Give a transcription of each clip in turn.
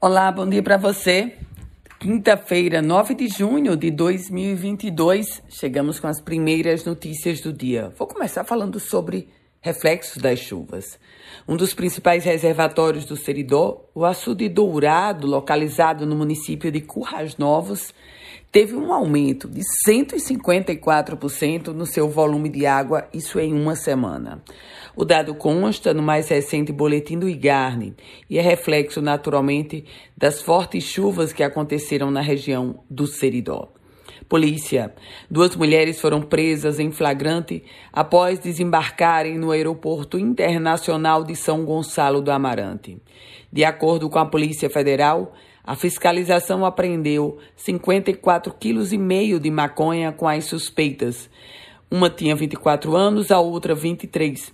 Olá, bom dia para você. Quinta-feira, 9 de junho de 2022, chegamos com as primeiras notícias do dia. Vou começar falando sobre reflexos das chuvas. Um dos principais reservatórios do Seridó, o açude Dourado, localizado no município de Currais Novos, teve um aumento de 154% no seu volume de água, isso em uma semana. O dado consta no mais recente boletim do IGARNE e é reflexo, naturalmente, das fortes chuvas que aconteceram na região do Seridó. Polícia. Duas mulheres foram presas em flagrante após desembarcarem no Aeroporto Internacional de São Gonçalo do Amarante. De acordo com a Polícia Federal, a fiscalização apreendeu 54,5 kg de maconha com as suspeitas. Uma tinha 24 anos, a outra 23.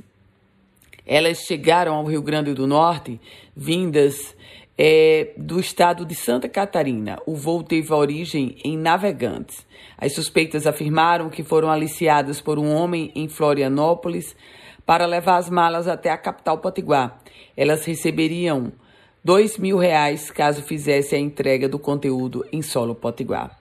Elas chegaram ao Rio Grande do Norte vindas é, do estado de Santa Catarina. O voo teve origem em Navegantes. As suspeitas afirmaram que foram aliciadas por um homem em Florianópolis para levar as malas até a capital Potiguar. Elas receberiam dois mil reais caso fizesse a entrega do conteúdo em solo Potiguar.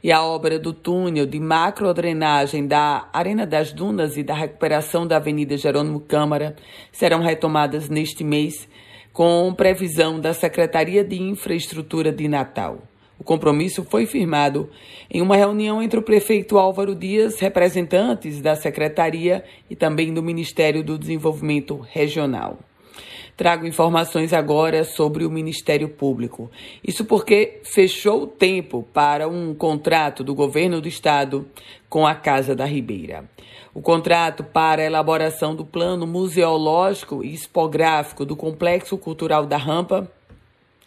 E a obra do túnel de macrodrenagem da Arena das Dunas e da recuperação da Avenida Jerônimo Câmara serão retomadas neste mês com previsão da Secretaria de Infraestrutura de Natal. O compromisso foi firmado em uma reunião entre o prefeito Álvaro Dias, representantes da secretaria e também do Ministério do Desenvolvimento Regional. Trago informações agora sobre o Ministério Público. Isso porque fechou o tempo para um contrato do governo do estado com a Casa da Ribeira. O contrato para a elaboração do plano museológico e expográfico do Complexo Cultural da Rampa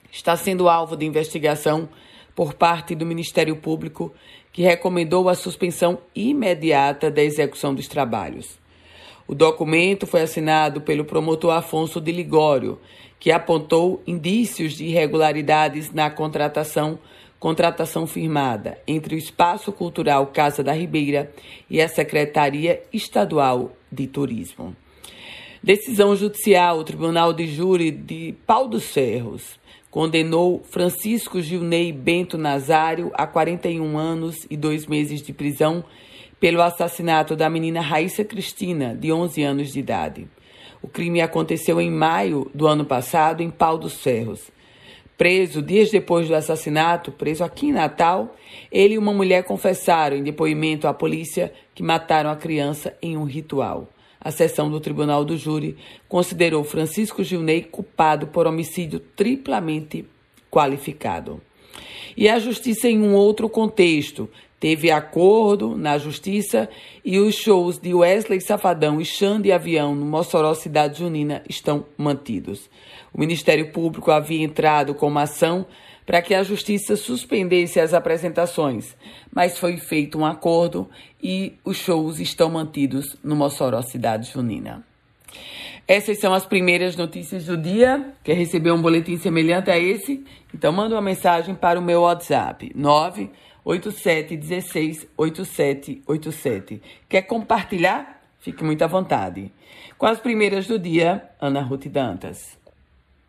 está sendo alvo de investigação por parte do Ministério Público, que recomendou a suspensão imediata da execução dos trabalhos. O documento foi assinado pelo promotor Afonso de Ligório, que apontou indícios de irregularidades na contratação contratação firmada entre o Espaço Cultural Casa da Ribeira e a Secretaria Estadual de Turismo. Decisão judicial, o Tribunal de Júri de Pau dos Ferros condenou Francisco Gilney Bento Nazário a 41 anos e dois meses de prisão pelo assassinato da menina Raíssa Cristina, de 11 anos de idade. O crime aconteceu em maio do ano passado em Pau dos Ferros. Preso dias depois do assassinato, preso aqui em Natal, ele e uma mulher confessaram em depoimento à polícia que mataram a criança em um ritual. A sessão do Tribunal do Júri considerou Francisco Gilney culpado por homicídio triplamente qualificado. E a justiça, em um outro contexto, Teve acordo na justiça e os shows de Wesley Safadão e Xande Avião no Mossoró Cidade Junina estão mantidos. O Ministério Público havia entrado com uma ação para que a justiça suspendesse as apresentações, mas foi feito um acordo e os shows estão mantidos no Mossoró Cidade Junina. Essas são as primeiras notícias do dia. Quer receber um boletim semelhante a esse? Então manda uma mensagem para o meu WhatsApp 9 8716 8787. Quer compartilhar? Fique muito à vontade. Com as primeiras do dia, Ana Ruth Dantas.